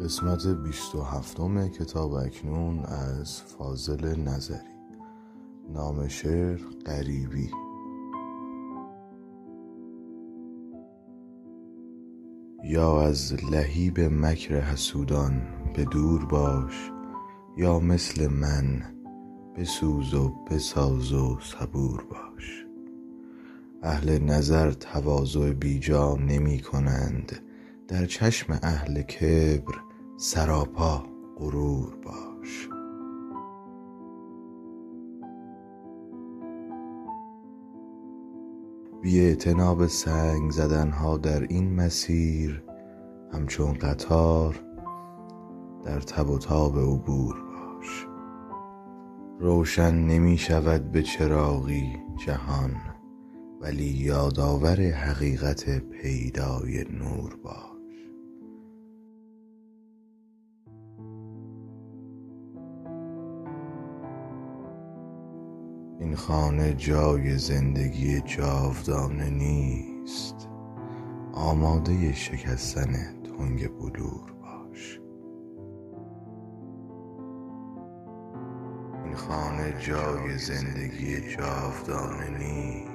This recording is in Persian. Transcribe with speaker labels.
Speaker 1: قسمت بیست و هفتم کتاب اکنون از فاضل نظری. نام شعر غریبی. یا از لهیب مکر حسودان به دور باش یا مثل من بسوز و بساز و صبور باش. اهل نظر تواضع بی جا نمی کنند. در چشم اهل کبر سراپا غرور باش. بی سنگ زدن ها در این مسیر همچون قطار در تب و تاب عبور باش. روشن نمی شود به چراغی جهان. ولی یادآور حقیقت پیدای نور باش. این خانه جای زندگی جاودانه نیست. آماده شکستن تنگ بلور باش. این خانه جای زندگی جاودانه نیست.